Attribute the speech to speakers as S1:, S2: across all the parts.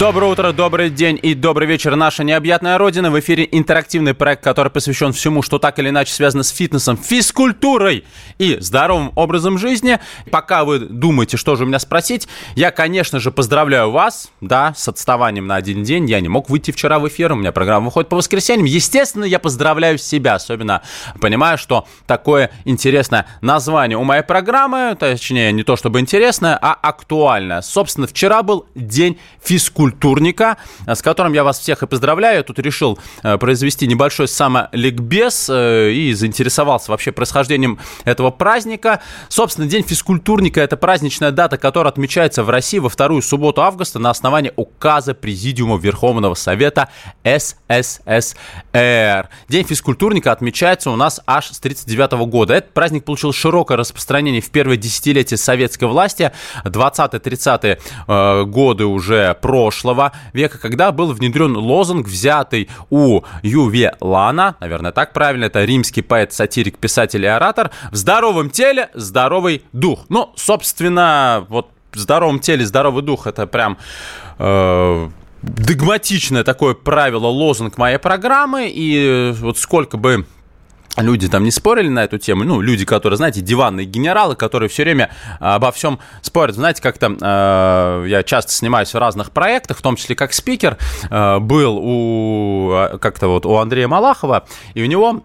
S1: Доброе утро, добрый день и добрый вечер, наша необъятная родина. В эфире интерактивный проект, который посвящен всему, что так или иначе связано с фитнесом, физкультурой и здоровым образом жизни. Пока вы думаете, что же у меня спросить, я, конечно же, поздравляю вас, да, с отставанием на один день. Я не мог выйти вчера в эфир, у меня программа выходит по воскресеньям. Естественно, я поздравляю себя, особенно понимаю, что такое интересное название у моей программы, точнее, не то чтобы интересное, а актуальное. Собственно, вчера был день физкультуры физкультурника, с которым я вас всех и поздравляю. Я тут решил э, произвести небольшой самоликбез э, и заинтересовался вообще происхождением этого праздника. Собственно, День физкультурника – это праздничная дата, которая отмечается в России во вторую субботу августа на основании указа Президиума Верховного Совета СССР. День физкультурника отмечается у нас аж с 1939 года. Этот праздник получил широкое распространение в первое десятилетие советской власти. 20-30-е э, годы уже про прошлого века, когда был внедрен лозунг, взятый у Юве Лана, наверное, так правильно, это римский поэт, сатирик, писатель и оратор, в здоровом теле здоровый дух. Ну, собственно, вот в здоровом теле здоровый дух, это прям... Э, догматичное такое правило, лозунг моей программы, и вот сколько бы люди там не спорили на эту тему, ну, люди, которые, знаете, диванные генералы, которые все время обо всем спорят. Знаете, как-то э, я часто снимаюсь в разных проектах, в том числе как спикер, э, был у как-то вот у Андрея Малахова, и у него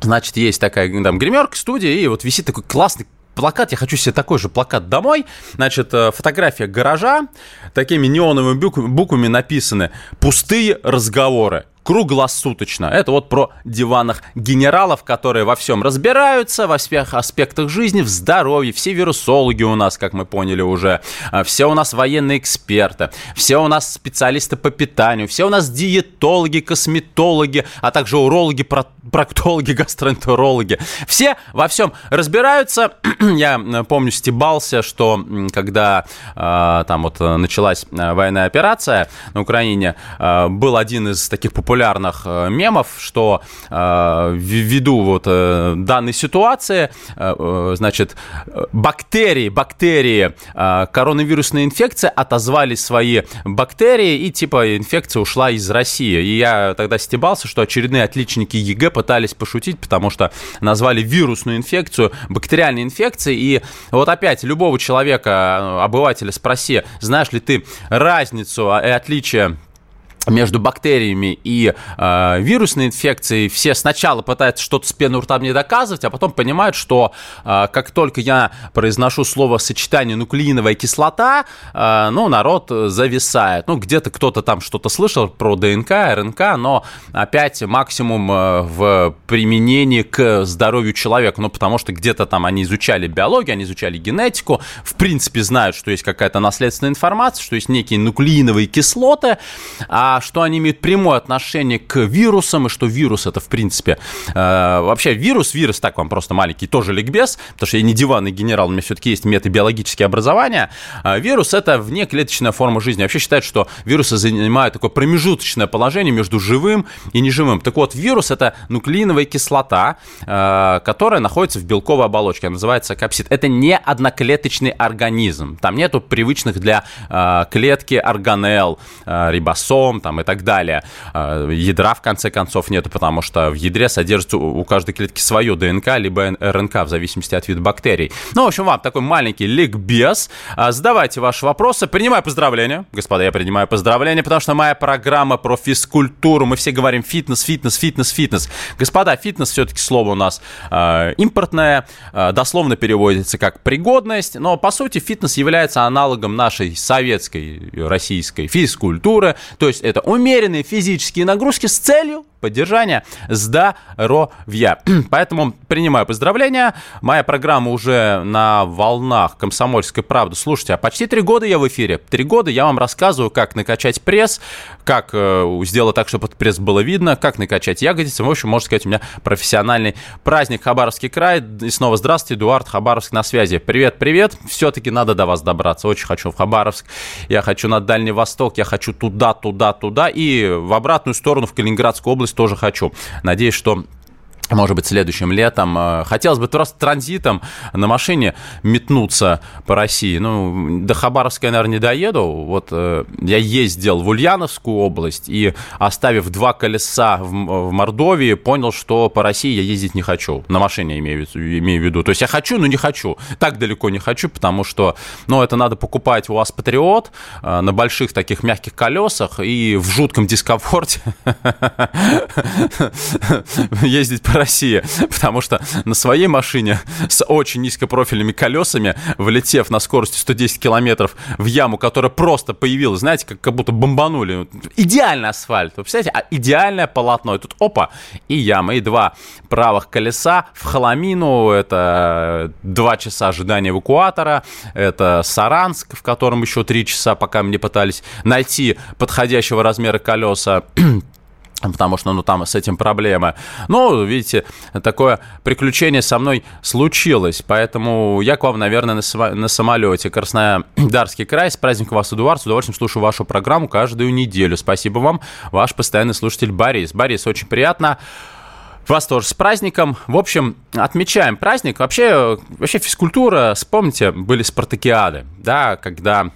S1: Значит, есть такая там гримерка, студия, и вот висит такой классный плакат, я хочу себе такой же плакат домой. Значит, э, фотография гаража, такими неоновыми буквами написаны «Пустые разговоры» круглосуточно. Это вот про диванных генералов, которые во всем разбираются, во всех аспектах жизни, в здоровье. Все вирусологи у нас, как мы поняли уже. А, все у нас военные эксперты. Все у нас специалисты по питанию. Все у нас диетологи, косметологи, а также урологи, проктологи, гастроэнтерологи. Все во всем разбираются. Я помню, стебался, что когда э, там вот началась военная операция на Украине, э, был один из таких популярных популярных э, мемов, что э, ввиду вот э, данной ситуации, значит, бактерии, бактерии коронавирусной инфекции отозвали свои бактерии, и типа инфекция ушла из России. И я тогда стебался, что очередные отличники ЕГЭ пытались пошутить, потому что назвали вирусную инфекцию бактериальной инфекцией. И вот опять любого человека, обывателя спроси, знаешь ли ты разницу и отличие между бактериями и э, вирусной инфекцией все сначала пытаются что-то с пеной рта мне доказывать, а потом понимают, что э, как только я произношу слово сочетание нуклеиновая кислота, э, ну, народ зависает. Ну, где-то кто-то там что-то слышал про ДНК, РНК, но опять максимум э, в применении к здоровью человека, ну, потому что где-то там они изучали биологию, они изучали генетику, в принципе знают, что есть какая-то наследственная информация, что есть некие нуклеиновые кислоты, а что они имеют прямое отношение к вирусам, и что вирус это, в принципе, э, вообще вирус, вирус, так вам просто маленький, тоже ликбез, потому что я не диванный генерал, у меня все-таки есть метабиологические образования. А вирус это внеклеточная форма жизни. Вообще считают, что вирусы занимают такое промежуточное положение между живым и неживым. Так вот, вирус это нуклеиновая кислота, э, которая находится в белковой оболочке, называется капсид. Это не одноклеточный организм. Там нету привычных для э, клетки органелл, рибосом, там и так далее. А, ядра, в конце концов, нету, потому что в ядре содержится у каждой клетки свое ДНК, либо РНК, в зависимости от вида бактерий. Ну, в общем, вам такой маленький ликбез. А, задавайте ваши вопросы. Принимаю поздравления. Господа, я принимаю поздравления, потому что моя программа про физкультуру. Мы все говорим фитнес, фитнес, фитнес, фитнес. Господа, фитнес все-таки слово у нас э, импортное, э, дословно переводится как пригодность, но по сути фитнес является аналогом нашей советской, российской физкультуры. То есть это это умеренные физические нагрузки с целью поддержания здоровья. Поэтому принимаю поздравления. Моя программа уже на волнах «Комсомольской правды». Слушайте, а почти три года я в эфире. Три года я вам рассказываю, как накачать пресс, как э, сделать так, чтобы этот пресс было видно, как накачать ягодицы. В общем, можно сказать, у меня профессиональный праздник Хабаровский край. И снова здравствуйте, Эдуард Хабаровск на связи. Привет, привет. Все-таки надо до вас добраться. Очень хочу в Хабаровск. Я хочу на Дальний Восток. Я хочу туда, туда, туда. И в обратную сторону, в Калининградскую область тоже хочу. Надеюсь, что может быть, следующим летом. Э, хотелось бы просто транзитом на машине метнуться по России. Ну, до Хабаровска я, наверное, не доеду. Вот э, я ездил в Ульяновскую область и, оставив два колеса в, в Мордовии, понял, что по России я ездить не хочу. На машине имею, имею в виду. То есть я хочу, но не хочу. Так далеко не хочу, потому что, ну, это надо покупать у вас Патриот э, на больших таких мягких колесах и в жутком дискомфорте ездить по России, потому что на своей машине с очень низкопрофильными колесами, влетев на скорости 110 километров в яму, которая просто появилась, знаете, как, как будто бомбанули. Идеальный асфальт, вы представляете? А идеальное полотно. И тут опа, и яма, и два правых колеса в Холомину, это два часа ожидания эвакуатора, это Саранск, в котором еще три часа, пока мне пытались найти подходящего размера колеса потому что, ну, там с этим проблемы. Ну, видите, такое приключение со мной случилось, поэтому я к вам, наверное, на, на самолете. Краснодарский край, с праздником вас, Эдуард, с удовольствием слушаю вашу программу каждую неделю. Спасибо вам, ваш постоянный слушатель Борис. Борис, очень приятно. Вас тоже с праздником. В общем, отмечаем праздник. Вообще, вообще физкультура, вспомните, были спартакиады, да, когда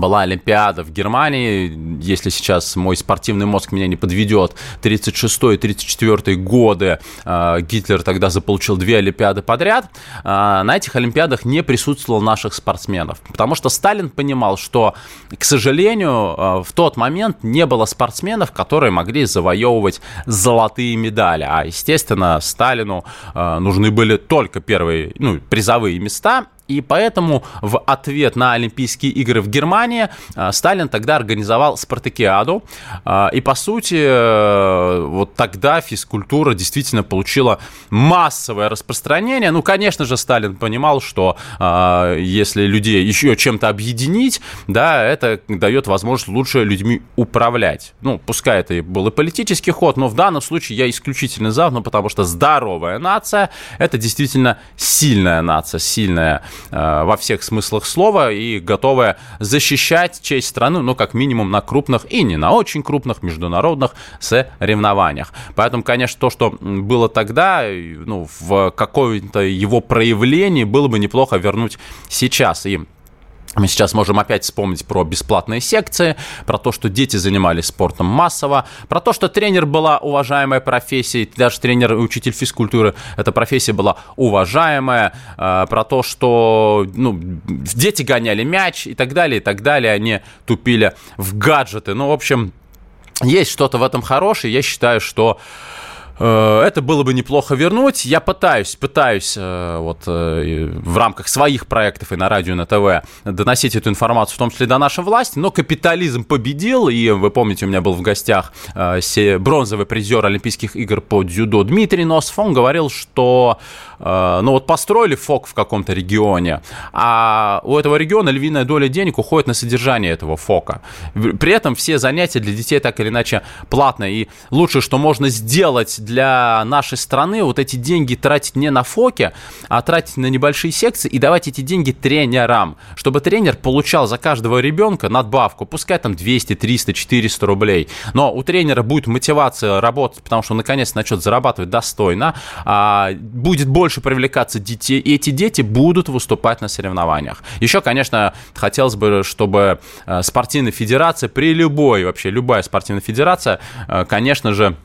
S1: была Олимпиада в Германии, если сейчас мой спортивный мозг меня не подведет, 36-34 годы э, Гитлер тогда заполучил две Олимпиады подряд, э, на этих Олимпиадах не присутствовало наших спортсменов, потому что Сталин понимал, что, к сожалению, э, в тот момент не было спортсменов, которые могли завоевывать золотые медали, а, естественно, Сталину нужны были только первые, ну, призовые места, и поэтому в ответ на Олимпийские игры в Германии э, Сталин тогда организовал спартакиаду. Э, и, по сути, э, вот тогда физкультура действительно получила массовое распространение. Ну, конечно же, Сталин понимал, что если людей еще чем-то объединить, да, это дает возможность лучше людьми управлять. Ну, пускай это и был и политический ход, но в данном случае я исключительно за, ну, потому что здоровая нация – это действительно сильная нация, сильная во всех смыслах слова и готовая защищать честь страны, ну, как минимум, на крупных и не на очень крупных международных соревнованиях. Поэтому, конечно, то, что было тогда, ну, в какое-то его проявлении было бы неплохо вернуть сейчас. И мы сейчас можем опять вспомнить про бесплатные секции, про то, что дети занимались спортом массово, про то, что тренер была уважаемая профессия, даже тренер и учитель физкультуры, эта профессия была уважаемая, э, про то, что ну, дети гоняли мяч и так далее, и так далее, они тупили в гаджеты. Ну, в общем, есть что-то в этом хорошее. Я считаю, что это было бы неплохо вернуть. Я пытаюсь, пытаюсь э, вот э, в рамках своих проектов и на радио, и на ТВ доносить эту информацию, в том числе до нашей власти, но капитализм победил, и вы помните, у меня был в гостях бронзовый призер Олимпийских игр по дзюдо Дмитрий Носов, он говорил, что ну вот построили ФОК в каком-то регионе, а у этого региона львиная доля денег уходит на содержание этого ФОКа. При этом все занятия для детей так или иначе платные, и лучшее, что можно сделать для нашей страны вот эти деньги тратить не на фоке, а тратить на небольшие секции и давать эти деньги тренерам, чтобы тренер получал за каждого ребенка надбавку, пускай там 200, 300, 400 рублей, но у тренера будет мотивация работать, потому что он наконец начнет зарабатывать достойно, а, будет больше привлекаться детей, и эти дети будут выступать на соревнованиях. Еще, конечно, хотелось бы, чтобы э, спортивная федерация при любой, вообще любая спортивная федерация, э, конечно же,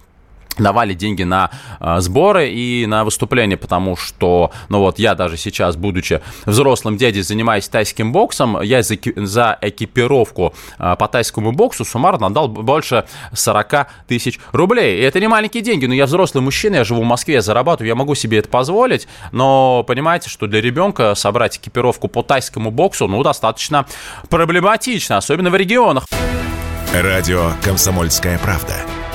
S1: давали деньги на э, сборы и на выступления, потому что, ну вот, я даже сейчас, будучи взрослым дядей, занимаясь тайским боксом, я за, за экипировку э, по тайскому боксу суммарно отдал больше 40 тысяч рублей. И это не маленькие деньги, но я взрослый мужчина, я живу в Москве, я зарабатываю, я могу себе это позволить, но понимаете, что для ребенка собрать экипировку по тайскому боксу, ну, достаточно проблематично, особенно в регионах.
S2: Радио «Комсомольская правда»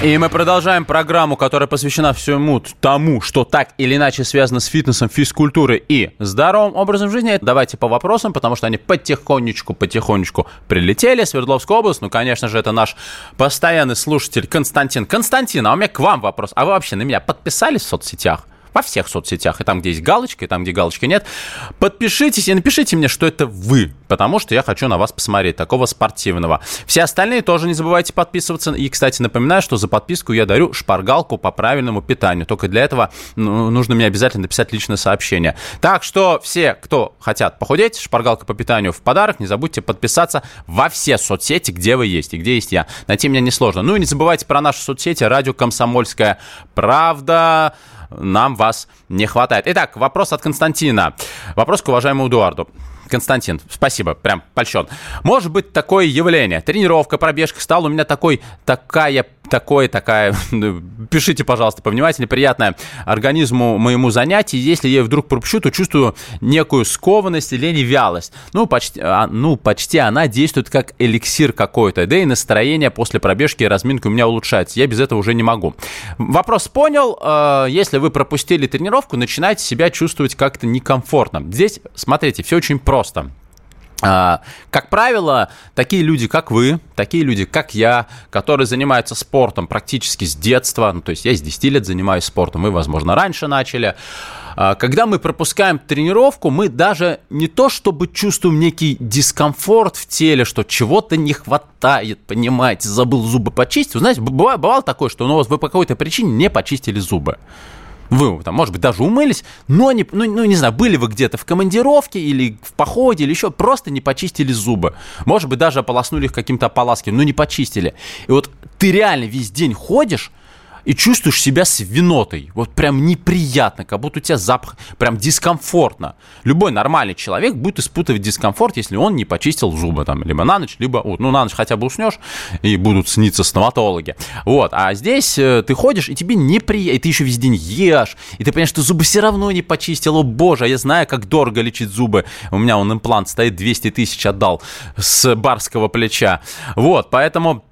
S1: И мы продолжаем программу, которая посвящена всему тому, что так или иначе связано с фитнесом, физкультурой и здоровым образом жизни. Давайте по вопросам, потому что они потихонечку, потихонечку прилетели. Свердловская область, ну, конечно же, это наш постоянный слушатель Константин. Константин, а у меня к вам вопрос. А вы вообще на меня подписались в соцсетях? Во всех соцсетях, и там, где есть галочка, и там, где галочки нет. Подпишитесь и напишите мне, что это вы, потому что я хочу на вас посмотреть, такого спортивного. Все остальные тоже не забывайте подписываться. И, кстати, напоминаю, что за подписку я дарю шпаргалку по правильному питанию. Только для этого ну, нужно мне обязательно написать личное сообщение. Так что все, кто хотят похудеть, шпаргалка по питанию в подарок, не забудьте подписаться во все соцсети, где вы есть и где есть я. Найти меня несложно. Ну и не забывайте про наши соцсети, радио «Комсомольская правда», нам вас не хватает. Итак, вопрос от Константина. Вопрос к уважаемому Эдуарду. Константин, спасибо, прям польщен. Может быть такое явление. Тренировка, пробежка стала у меня такой, такая, такое, такая, пишите, пожалуйста, повнимательнее, приятное организму моему занятие. Если я вдруг пропущу, то чувствую некую скованность, лень и вялость. Ну, почти, а, ну, почти она действует как эликсир какой-то. Да и настроение после пробежки и разминки у меня улучшается. Я без этого уже не могу. Вопрос понял. Э, если вы пропустили тренировку, начинаете себя чувствовать как-то некомфортно. Здесь, смотрите, все очень просто как правило, такие люди, как вы, такие люди, как я, которые занимаются спортом практически с детства, ну, то есть я с 10 лет занимаюсь спортом, вы, возможно, раньше начали, а, когда мы пропускаем тренировку, мы даже не то чтобы чувствуем некий дискомфорт в теле, что чего-то не хватает, понимаете, забыл зубы почистить. Вы знаете, бывало, такое, что ну, вы по какой-то причине не почистили зубы. Вы, там, может быть, даже умылись, но не, ну, ну, не знаю, были вы где-то в командировке или в походе, или еще, просто не почистили зубы. Может быть, даже ополоснули их каким-то ополаскиванием, но не почистили. И вот ты реально весь день ходишь, и чувствуешь себя свинотой. Вот прям неприятно, как будто у тебя запах, прям дискомфортно. Любой нормальный человек будет испытывать дискомфорт, если он не почистил зубы там, либо на ночь, либо, ну, на ночь хотя бы уснешь, и будут сниться стоматологи. Вот, а здесь э, ты ходишь, и тебе неприятно, и ты еще весь день ешь, и ты понимаешь, что зубы все равно не почистил, о боже, я знаю, как дорого лечить зубы. У меня он имплант стоит, 200 тысяч отдал с барского плеча. Вот, поэтому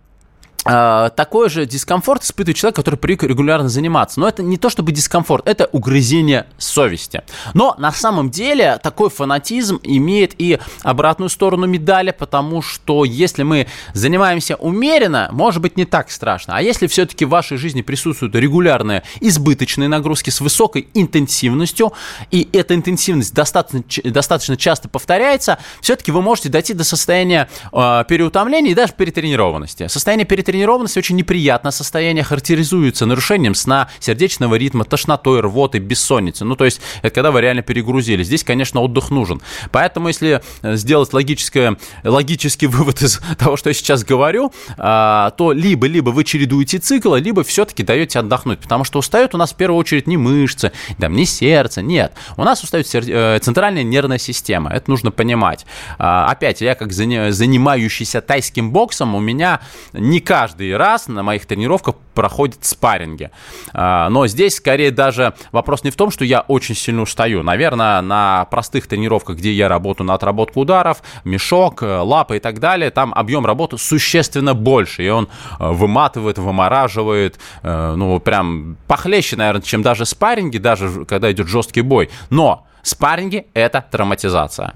S1: такой же дискомфорт испытывает человек, который привык регулярно заниматься. Но это не то чтобы дискомфорт, это угрызение совести. Но на самом деле такой фанатизм имеет и обратную сторону медали, потому что если мы занимаемся умеренно, может быть не так страшно. А если все-таки в вашей жизни присутствуют регулярные избыточные нагрузки с высокой интенсивностью, и эта интенсивность достаточно, достаточно часто повторяется, все-таки вы можете дойти до состояния э, переутомления и даже перетренированности. Состояние перетренированности тренированность очень неприятное состояние, характеризуется нарушением сна, сердечного ритма, тошнотой, рвотой, бессонницей. Ну, то есть, это когда вы реально перегрузили. Здесь, конечно, отдых нужен. Поэтому, если э, сделать логическое, логический вывод из того, что я сейчас говорю, а, то либо-либо вы чередуете циклы, либо все-таки даете отдохнуть. Потому что устает у нас в первую очередь не мышцы, там, не сердце, нет. У нас устает э, центральная нервная система. Это нужно понимать. А, опять, я как занимающийся тайским боксом, у меня не каждый каждый раз на моих тренировках проходят спарринги. А, но здесь скорее даже вопрос не в том, что я очень сильно устаю. Наверное, на простых тренировках, где я работаю на отработку ударов, мешок, э, лапы и так далее, там объем работы существенно больше. И он э, выматывает, вымораживает, э, ну, прям похлеще, наверное, чем даже спарринги, даже когда идет жесткий бой. Но спарринги – это травматизация.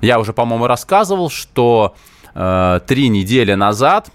S1: Я уже, по-моему, рассказывал, что э, три недели назад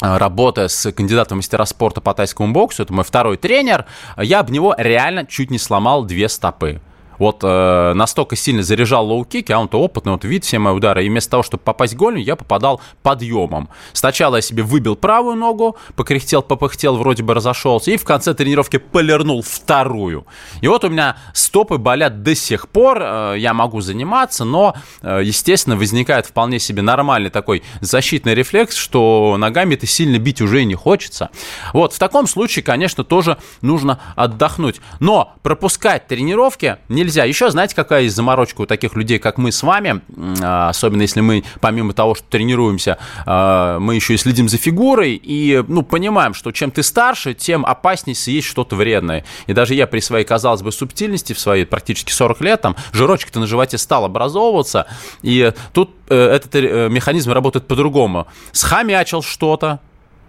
S1: работая с кандидатом в мастера спорта по тайскому боксу, это мой второй тренер, я об него реально чуть не сломал две стопы вот э, настолько сильно заряжал лоу-кики, а он-то опытный, вот видит все мои удары, и вместо того, чтобы попасть голенью, я попадал подъемом. Сначала я себе выбил правую ногу, покряхтел, попыхтел, вроде бы разошелся, и в конце тренировки полирнул вторую. И вот у меня стопы болят до сих пор, э, я могу заниматься, но, э, естественно, возникает вполне себе нормальный такой защитный рефлекс, что ногами ты сильно бить уже и не хочется. Вот, в таком случае, конечно, тоже нужно отдохнуть. Но пропускать тренировки нельзя нельзя. Еще знаете, какая есть заморочка у таких людей, как мы с вами, а, особенно если мы, помимо того, что тренируемся, а, мы еще и следим за фигурой и, ну, понимаем, что чем ты старше, тем опаснее съесть что-то вредное. И даже я при своей, казалось бы, субтильности в свои практически 40 лет, там, жирочек-то на животе стал образовываться, и тут э, этот э, механизм работает по-другому. Схомячил что-то,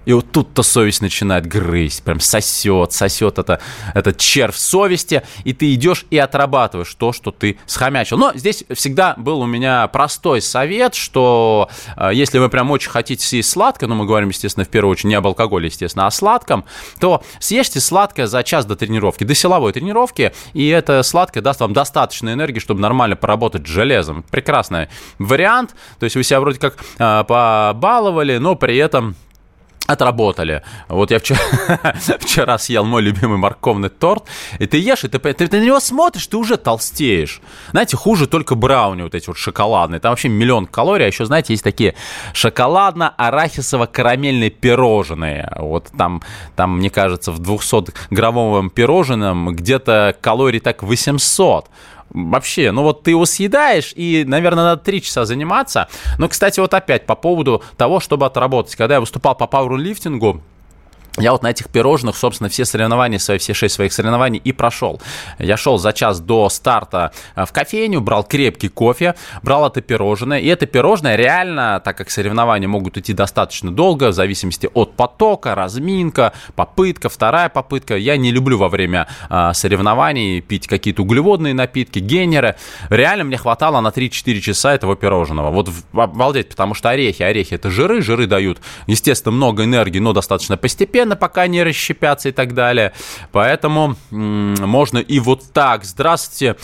S1: и вот тут-то совесть начинает грызть, прям сосет, сосет это, этот червь совести, и ты идешь и отрабатываешь то, что ты схомячил. Но здесь всегда был у меня простой совет, что э, если вы прям очень хотите съесть сладкое, ну мы говорим, естественно, в первую очередь не об алкоголе, естественно, а сладком, то съешьте сладкое за час до тренировки, до силовой тренировки, и это сладкое даст вам достаточно энергии, чтобы нормально поработать с железом. Прекрасный вариант, то есть вы себя вроде как э, побаловали, но при этом отработали. Вот я вчера, вчера съел мой любимый морковный торт, и ты ешь, и ты, ты, ты на него смотришь, ты уже толстеешь. Знаете, хуже только брауни вот эти вот шоколадные. Там вообще миллион калорий, а еще, знаете, есть такие шоколадно-арахисово-карамельные пирожные. Вот там, там, мне кажется, в 200-граммовом пирожном где-то калорий так 800 вообще, ну вот ты его съедаешь, и, наверное, надо 3 часа заниматься. Но, кстати, вот опять по поводу того, чтобы отработать. Когда я выступал по пауэрлифтингу, я вот на этих пирожных, собственно, все соревнования, свои, все шесть своих соревнований и прошел. Я шел за час до старта э, в кофейню, брал крепкий кофе, брал это пирожное. И это пирожное реально, так как соревнования могут идти достаточно долго, в зависимости от потока, разминка, попытка, вторая попытка. Я не люблю во время э, соревнований пить какие-то углеводные напитки, генеры. Реально мне хватало на 3-4 часа этого пирожного. Вот обалдеть, потому что орехи, орехи это жиры, жиры дают, естественно, много энергии, но достаточно постепенно постепенно, пока не расщепятся и так далее. Поэтому можно и вот так. Здравствуйте,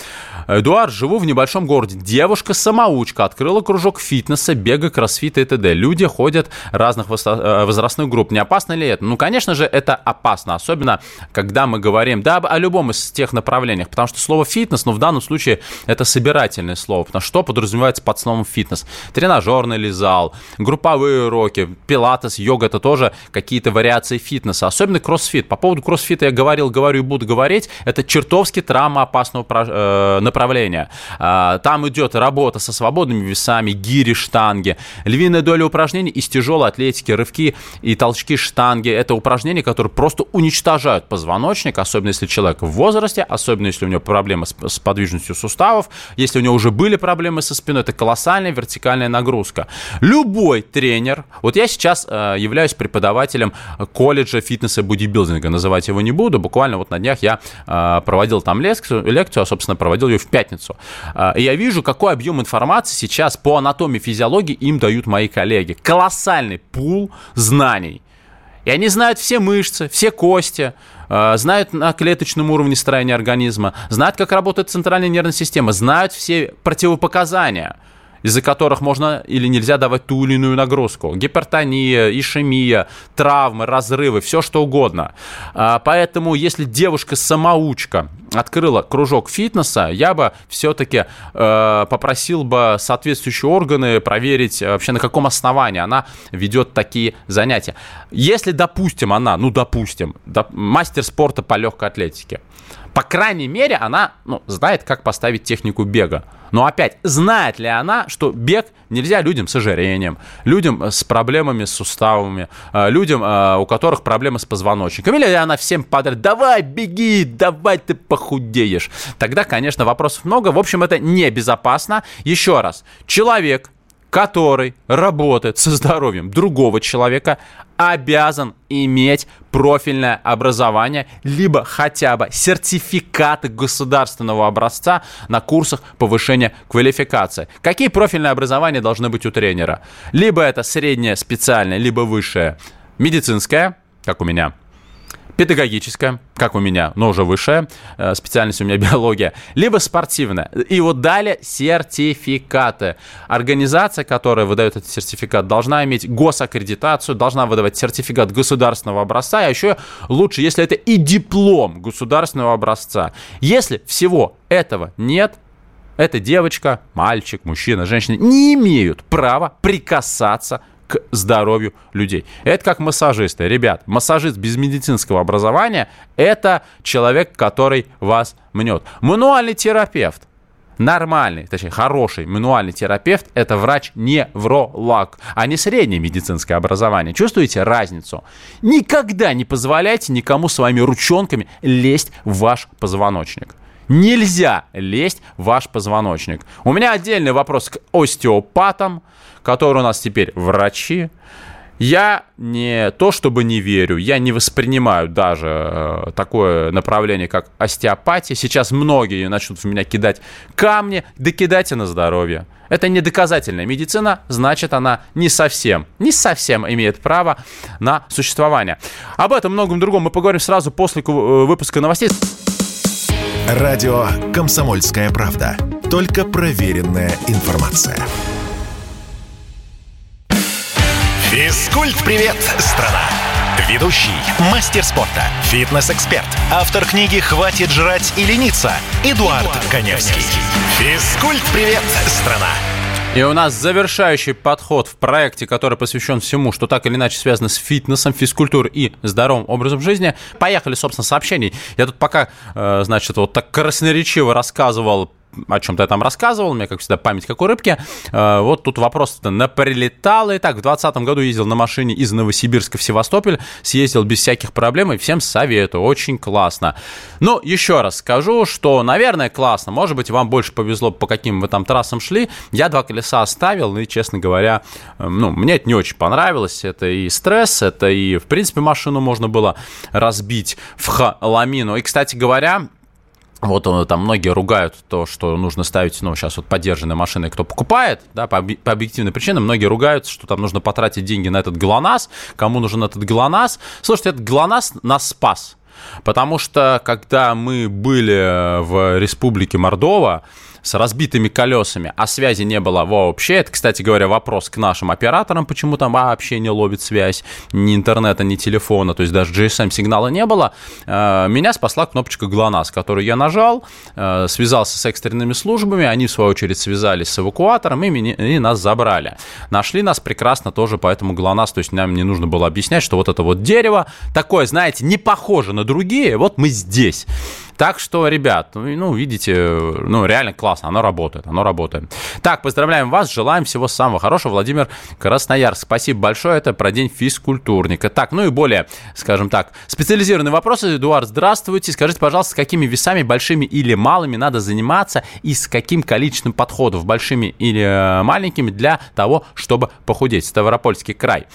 S1: Эдуард, живу в небольшом городе. Девушка-самоучка открыла кружок фитнеса, бега, кроссфита и т.д. Люди ходят разных э, возрастных групп. Не опасно ли это? Ну, конечно же, это опасно. Особенно, когда мы говорим, да, о любом из тех направлениях. Потому что слово фитнес, ну, в данном случае, это собирательное слово. Потому что что подразумевается под словом фитнес? Тренажерный ли зал, групповые уроки, пилатес, йога, это тоже какие-то вариации фитнеса, особенно кроссфит. По поводу кроссфита я говорил, говорю и буду говорить. Это чертовски травмоопасного э, направления. А, там идет работа со свободными весами, гири, штанги. Львиная доля упражнений из тяжелой атлетики, рывки и толчки штанги. Это упражнения, которые просто уничтожают позвоночник, особенно если человек в возрасте, особенно если у него проблемы с, подвижностью суставов, если у него уже были проблемы со спиной, это колоссальная вертикальная нагрузка. Любой тренер, вот я сейчас э, являюсь преподавателем колледжа колледжа фитнеса и бодибилдинга. Называть его не буду. Буквально вот на днях я э, проводил там лекцию, лекцию, а, собственно, проводил ее в пятницу. Э, и я вижу, какой объем информации сейчас по анатомии, физиологии им дают мои коллеги. Колоссальный пул знаний. И они знают все мышцы, все кости, знают на клеточном уровне строения организма, знают, как работает центральная нервная система, знают все противопоказания – из-за которых можно или нельзя давать ту или иную нагрузку. Гипертония, ишемия, травмы, разрывы, все что угодно. А, поэтому, если девушка-самоучка открыла кружок фитнеса, я бы все-таки э, попросил бы соответствующие органы проверить э, вообще на каком основании она ведет такие занятия. Если, допустим, она, ну, допустим, доп, мастер спорта по легкой атлетике, по крайней мере, она ну, знает, как поставить технику бега. Но опять, знает ли она, что бег нельзя людям с ожирением, людям с проблемами с суставами, э, людям, э, у которых проблемы с позвоночником, или она всем подряд, давай, беги, давай ты похудеешь. Тогда, конечно, вопросов много. В общем, это небезопасно. Еще раз, человек, который работает со здоровьем другого человека, обязан иметь профильное образование, либо хотя бы сертификаты государственного образца на курсах повышения квалификации. Какие профильные образования должны быть у тренера? Либо это среднее специальное, либо высшее медицинское, как у меня – педагогическая, как у меня, но уже высшая э, специальность у меня биология, либо спортивная. И вот далее сертификаты. Организация, которая выдает этот сертификат, должна иметь госаккредитацию, должна выдавать сертификат государственного образца, а еще лучше, если это и диплом государственного образца. Если всего этого нет, эта девочка, мальчик, мужчина, женщина не имеют права прикасаться к здоровью людей. Это как массажисты. Ребят, массажист без медицинского образования – это человек, который вас мнет. Мануальный терапевт нормальный, точнее, хороший мануальный терапевт – это врач-невролог, а не среднее медицинское образование. Чувствуете разницу? Никогда не позволяйте никому своими ручонками лезть в ваш позвоночник. Нельзя лезть в ваш позвоночник. У меня отдельный вопрос к остеопатам, которые у нас теперь врачи. Я не то чтобы не верю, я не воспринимаю даже э, такое направление, как остеопатия. Сейчас многие начнут в меня кидать камни, да кидайте на здоровье. Это не доказательная медицина, значит она не совсем, не совсем имеет право на существование. Об этом многом другом мы поговорим сразу после э, выпуска новостей.
S2: Радио «Комсомольская правда». Только проверенная информация. Физкульт-привет, страна! Ведущий, мастер спорта, фитнес-эксперт, автор книги «Хватит жрать и лениться» Эдуард, Эдуард Коневский. Физкульт-привет, страна!
S1: И у нас завершающий подход в проекте, который посвящен всему, что так или иначе связано с фитнесом, физкультурой и здоровым образом жизни. Поехали, собственно, сообщений. Я тут пока, э, значит, вот так красноречиво рассказывал о чем-то я там рассказывал, у меня, как всегда, память как у рыбки. Э, вот тут вопрос-то наприлетал. И так, в 2020 году ездил на машине из Новосибирска в Севастополь, съездил без всяких проблем, и всем советую, очень классно. Но еще раз скажу, что, наверное, классно. Может быть, вам больше повезло, по каким вы там трассам шли. Я два колеса оставил, и, честно говоря, э, ну, мне это не очень понравилось. Это и стресс, это и, в принципе, машину можно было разбить в хламину. И, кстати говоря, вот он, там многие ругают то, что нужно ставить, ну, сейчас вот поддержанные машины, кто покупает, да, по, по объективной причине, многие ругаются, что там нужно потратить деньги на этот ГЛОНАСС, кому нужен этот ГЛОНАСС. Слушайте, этот ГЛОНАСС нас спас, потому что, когда мы были в Республике Мордова, с разбитыми колесами, а связи не было вообще. Это, кстати говоря, вопрос к нашим операторам, почему там вообще не ловит связь ни интернета, ни телефона, то есть даже GSM-сигнала не было. Э, меня спасла кнопочка GLONASS, которую я нажал, э, связался с экстренными службами, они, в свою очередь, связались с эвакуатором и, меня, и нас забрали. Нашли нас прекрасно тоже по этому GLONASS, то есть нам не нужно было объяснять, что вот это вот дерево, такое, знаете, не похоже на другие, вот мы здесь. Так что, ребят, ну, ну, видите, ну, реально классно, оно работает, оно работает. Так, поздравляем вас, желаем всего самого хорошего, Владимир Красноярск. Спасибо большое, это про день физкультурника. Так, ну и более, скажем так, специализированные вопросы. Эдуард, здравствуйте. Скажите, пожалуйста, какими весами, большими или малыми, надо заниматься и с каким количеством подходов, большими или э, маленькими, для того, чтобы похудеть? Ставропольский край.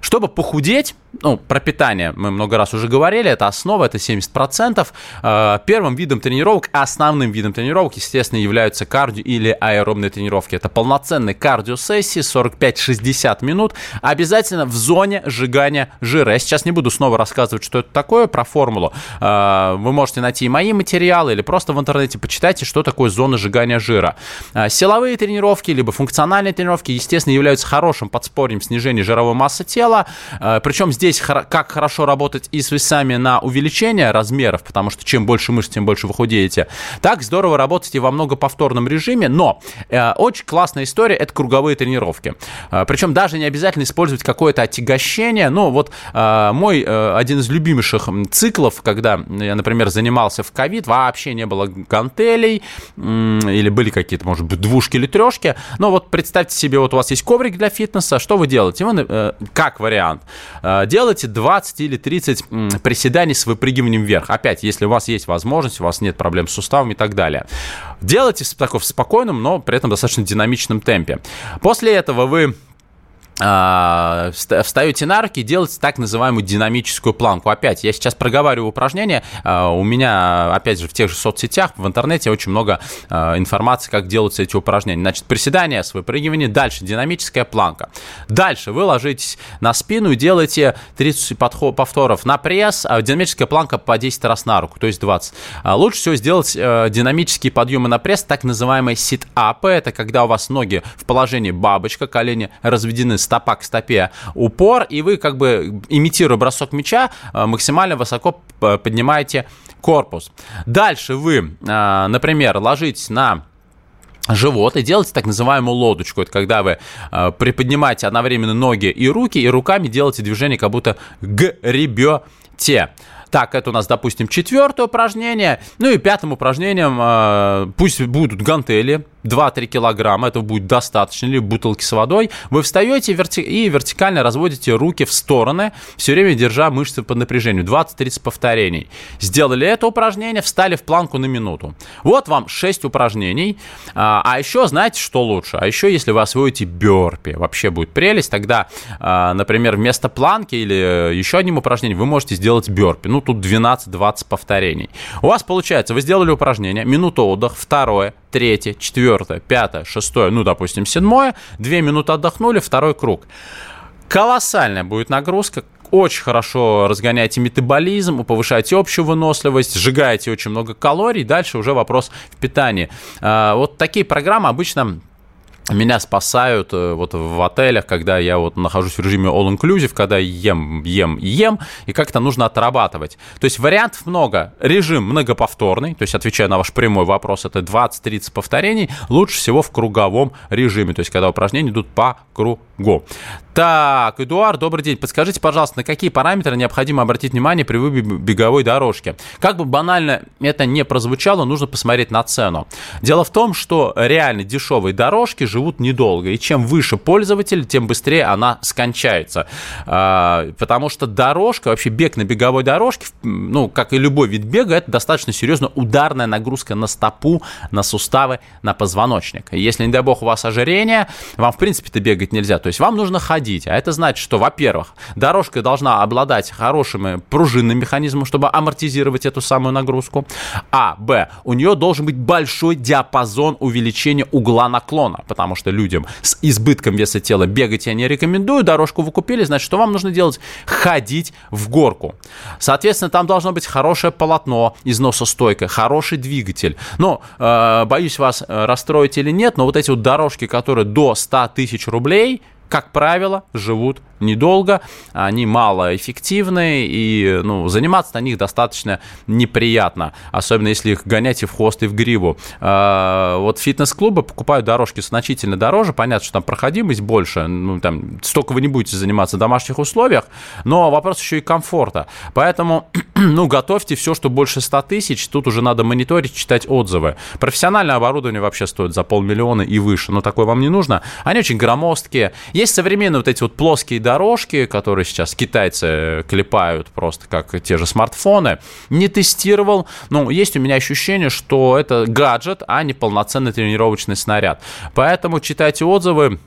S1: Чтобы похудеть, ну, про питание мы много раз уже говорили, это основа, это 70%. Э, первым видом тренировок, основным видом тренировок, естественно, являются кардио или аэробные тренировки. Это полноценные кардиосессии, 45-60 минут, обязательно в зоне сжигания жира. Я сейчас не буду снова рассказывать, что это такое, про формулу. Э, вы можете найти и мои материалы, или просто в интернете почитайте, что такое зона сжигания жира. Э, силовые тренировки, либо функциональные тренировки, естественно, являются хорошим подспорьем снижения жировой массы тела, причем здесь как хорошо работать и с весами на увеличение размеров, потому что чем больше мышц, тем больше вы худеете. Так здорово работать и во многоповторном режиме, но э, очень классная история – это круговые тренировки. Э, причем даже не обязательно использовать какое-то отягощение. Ну, вот э, мой э, один из любимейших циклов, когда я, например, занимался в ковид, вообще не было гантелей э, или были какие-то, может быть, двушки или трешки. Но вот представьте себе, вот у вас есть коврик для фитнеса, что вы делаете? Вы, э, вариант, э, делайте 20 или 30 приседаний с выпрыгиванием вверх. Опять, если у вас есть возможность, у вас нет проблем с суставами и так далее. Делайте в, таком, спокойном, но при этом достаточно динамичном темпе. После этого вы встаете на руки делаете так называемую динамическую планку. Опять, я сейчас проговариваю упражнения, а, у меня, опять же, в тех же соцсетях, в интернете очень много а, информации, как делаются эти упражнения. Значит, приседания с выпрыгиванием, дальше динамическая планка. Дальше вы ложитесь на спину и делаете 30 повторов на пресс, а динамическая планка по 10 раз на руку, то есть 20. Лучше всего сделать э, динамические подъемы на пресс, так называемые сит-апы, это когда у вас ноги в положении бабочка, колени разведены стопа к стопе упор, и вы как бы, имитируя бросок мяча, э, максимально высоко поднимаете корпус. Дальше вы, э, например, ложитесь на живот и делаете так называемую лодочку. Это когда вы э, приподнимаете одновременно ноги и руки, и руками делаете движение, как будто гребете. Так, это у нас, допустим, четвертое упражнение. Ну и пятым упражнением э, пусть будут гантели 2-3 килограмма, этого будет достаточно, или бутылки с водой, вы встаете верти- и вертикально разводите руки в стороны, все время держа мышцы под напряжением, 20-30 повторений. Сделали это упражнение, встали в планку на минуту. Вот вам 6 упражнений. А, а еще знаете, что лучше? А еще, если вы освоите бёрпи, вообще будет прелесть, тогда, а, например, вместо планки или еще одним упражнением вы можете сделать бёрпи. Ну, тут 12-20 повторений. У вас получается, вы сделали упражнение, минуту отдых, второе, третье, четвертое, пятое, шестое, ну, допустим, седьмое, две минуты отдохнули, второй круг. Колоссальная будет нагрузка, очень хорошо разгоняете метаболизм, повышаете общую выносливость, сжигаете очень много калорий. Дальше уже вопрос в питании. А, вот такие программы обычно меня спасают э, вот в отелях, когда я вот нахожусь в режиме all-inclusive, когда ем, ем ем, и как-то нужно отрабатывать. То есть вариантов много. Режим многоповторный, то есть отвечая на ваш прямой вопрос, это 20-30 повторений, лучше всего в круговом режиме, то есть когда упражнения идут по кругу. Так, Эдуард, добрый день. Подскажите, пожалуйста, на какие параметры необходимо обратить внимание при выборе беговой дорожки? Как бы банально это не прозвучало, нужно посмотреть на цену. Дело в том, что реально дешевые дорожки живут недолго, и чем выше пользователь, тем быстрее она скончается. А, потому что дорожка, вообще бег на беговой дорожке, ну, как и любой вид бега, это достаточно серьезно ударная нагрузка на стопу, на суставы, на позвоночник. Если, не дай бог, у вас ожирение, вам, в принципе-то, бегать нельзя. То есть вам нужно ходить. А это значит, что, во-первых, дорожка должна обладать хорошим пружинным механизмом, чтобы амортизировать эту самую нагрузку. А, б, у нее должен быть большой диапазон увеличения угла наклона, потому что людям с избытком веса тела бегать я не рекомендую. Дорожку вы купили, значит, что вам нужно делать? Ходить в горку. Соответственно, там должно быть хорошее полотно, износостойкое, хороший двигатель. Но, э, боюсь вас э, расстроить или нет, но вот эти вот дорожки, которые до 100 тысяч рублей, как правило, живут недолго, они малоэффективны, и ну, заниматься на них достаточно неприятно, особенно если их гонять и в хвост, и в гриву. А, вот фитнес-клубы покупают дорожки значительно дороже, понятно, что там проходимость больше, ну, там столько вы не будете заниматься в домашних условиях, но вопрос еще и комфорта. Поэтому, ну, готовьте все, что больше 100 тысяч, тут уже надо мониторить, читать отзывы. Профессиональное оборудование вообще стоит за полмиллиона и выше, но такое вам не нужно. Они очень громоздкие. Есть современные вот эти вот плоские дорожки, которые сейчас китайцы клепают просто как те же смартфоны. Не тестировал, но есть у меня ощущение, что это гаджет, а не полноценный тренировочный снаряд. Поэтому читайте отзывы,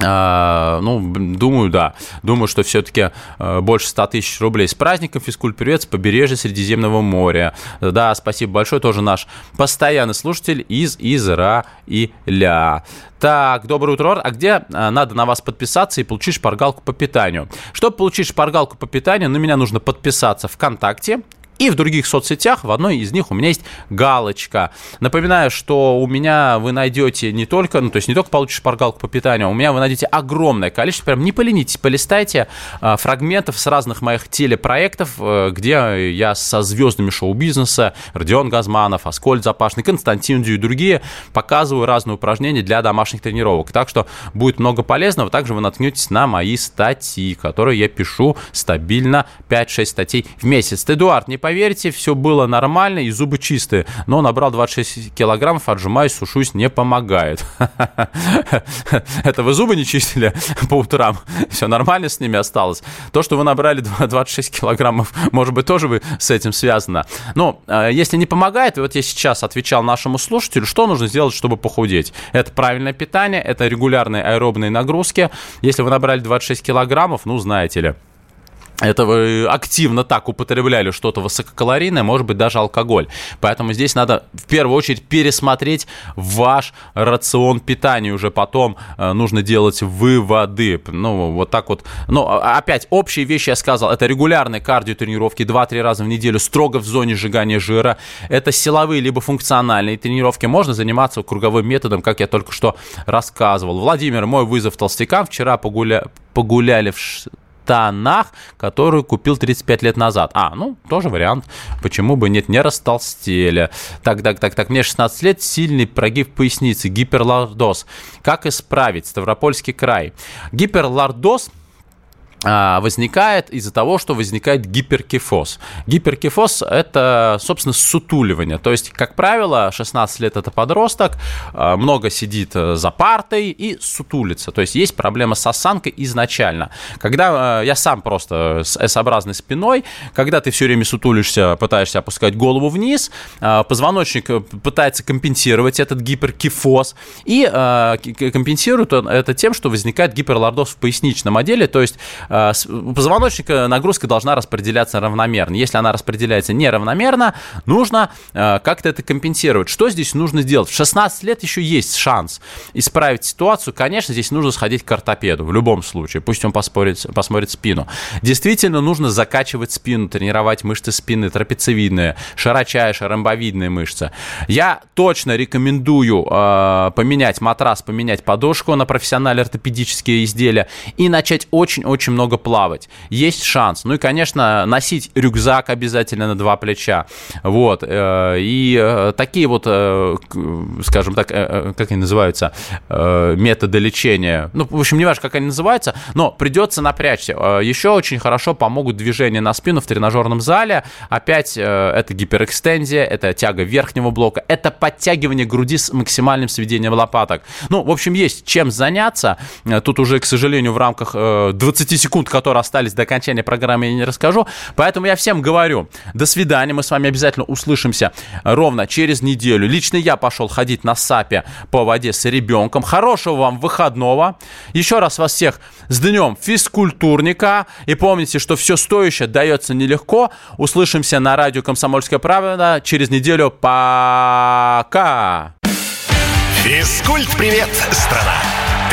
S1: ну, думаю, да. Думаю, что все-таки uh, больше 100 тысяч рублей. С праздником физкульт привет с побережья Средиземного моря. Да, спасибо большое. Тоже наш постоянный слушатель из Израиля. Так, доброе утро. А где uh, надо на вас подписаться и получить шпаргалку по питанию? Чтобы получить шпаргалку по питанию, на меня нужно подписаться ВКонтакте и в других соцсетях, в одной из них у меня есть галочка. Напоминаю, что у меня вы найдете не только, ну, то есть не только получишь шпаргалку по питанию, а у меня вы найдете огромное количество, прям не поленитесь, полистайте э, фрагментов с разных моих телепроектов, э, где я со звездами шоу-бизнеса, Родион Газманов, Аскольд Запашный, Константин Дю и другие показываю разные упражнения для домашних тренировок. Так что будет много полезного. Также вы наткнетесь на мои статьи, которые я пишу стабильно 5-6 статей в месяц. Эдуард, не поверите, все было нормально и зубы чистые. Но набрал 26 килограммов, отжимаюсь, сушусь, не помогает. Это вы зубы не чистили по утрам? Все нормально с ними осталось? То, что вы набрали 26 килограммов, может быть, тоже вы с этим связано. Но э, если не помогает, вот я сейчас отвечал нашему слушателю, что нужно сделать, чтобы похудеть? Это правильное питание, это регулярные аэробные нагрузки. Если вы набрали 26 килограммов, ну, знаете ли, это активно так употребляли что-то высококалорийное, может быть, даже алкоголь. Поэтому здесь надо в первую очередь пересмотреть ваш рацион питания. Уже потом э, нужно делать выводы. Ну, вот так вот. Но а, опять, общие вещи я сказал. Это регулярные кардиотренировки 2-3 раза в неделю, строго в зоне сжигания жира. Это силовые либо функциональные тренировки. Можно заниматься круговым методом, как я только что рассказывал. Владимир, мой вызов толстякам. Вчера погуля... погуляли в штанах, которую купил 35 лет назад. А, ну, тоже вариант. Почему бы нет, не растолстели. Так, так, так, так. Мне 16 лет, сильный прогиб поясницы, гиперлордоз. Как исправить? Ставропольский край. Гиперлордоз – возникает из-за того, что возникает гиперкифоз. Гиперкифоз – это, собственно, сутуливание. То есть, как правило, 16 лет – это подросток, а, много сидит э, за партой и сутулится. То есть, есть проблема с осанкой изначально. Когда э, я сам просто с S-образной спиной, когда ты все время сутулишься, пытаешься опускать голову вниз, а, позвоночник э, пытается компенсировать этот гиперкифоз и компенсирует это тем, что возникает гиперлордоз в поясничном отделе, то есть Э, у позвоночника нагрузка должна распределяться равномерно. Если она распределяется неравномерно, нужно э, как-то это компенсировать. Что здесь нужно сделать? В 16 лет еще есть шанс исправить ситуацию. Конечно, здесь нужно сходить к ортопеду в любом случае. Пусть он поспорит, посмотрит спину. Действительно, нужно закачивать спину, тренировать мышцы спины, трапециевидные, широчайшие, ромбовидные мышцы. Я точно рекомендую э, поменять матрас, поменять подушку на профессиональные ортопедические изделия и начать очень-очень много много плавать. Есть шанс. Ну и, конечно, носить рюкзак обязательно на два плеча. Вот. Э, и э, такие вот, э, скажем так, как они называются, методы лечения. Ну, в общем, не важно, как они называются, но придется напрячься. Еще очень хорошо помогут движения на спину в тренажерном зале. Опять это гиперэкстензия, это тяга верхнего блока, это подтягивание груди с максимальным сведением лопаток. Ну, в общем, есть чем заняться. Тут уже, к сожалению, в рамках 20 секунд секунд, которые остались до окончания программы, я не расскажу. Поэтому я всем говорю, до свидания, мы с вами обязательно услышимся ровно через неделю. Лично я пошел ходить на САПе по воде с ребенком. Хорошего вам выходного. Еще раз вас всех с днем физкультурника. И помните, что все стоящее дается нелегко. Услышимся на радио «Комсомольская правда» через неделю. Пока!
S2: Физкульт-привет, страна!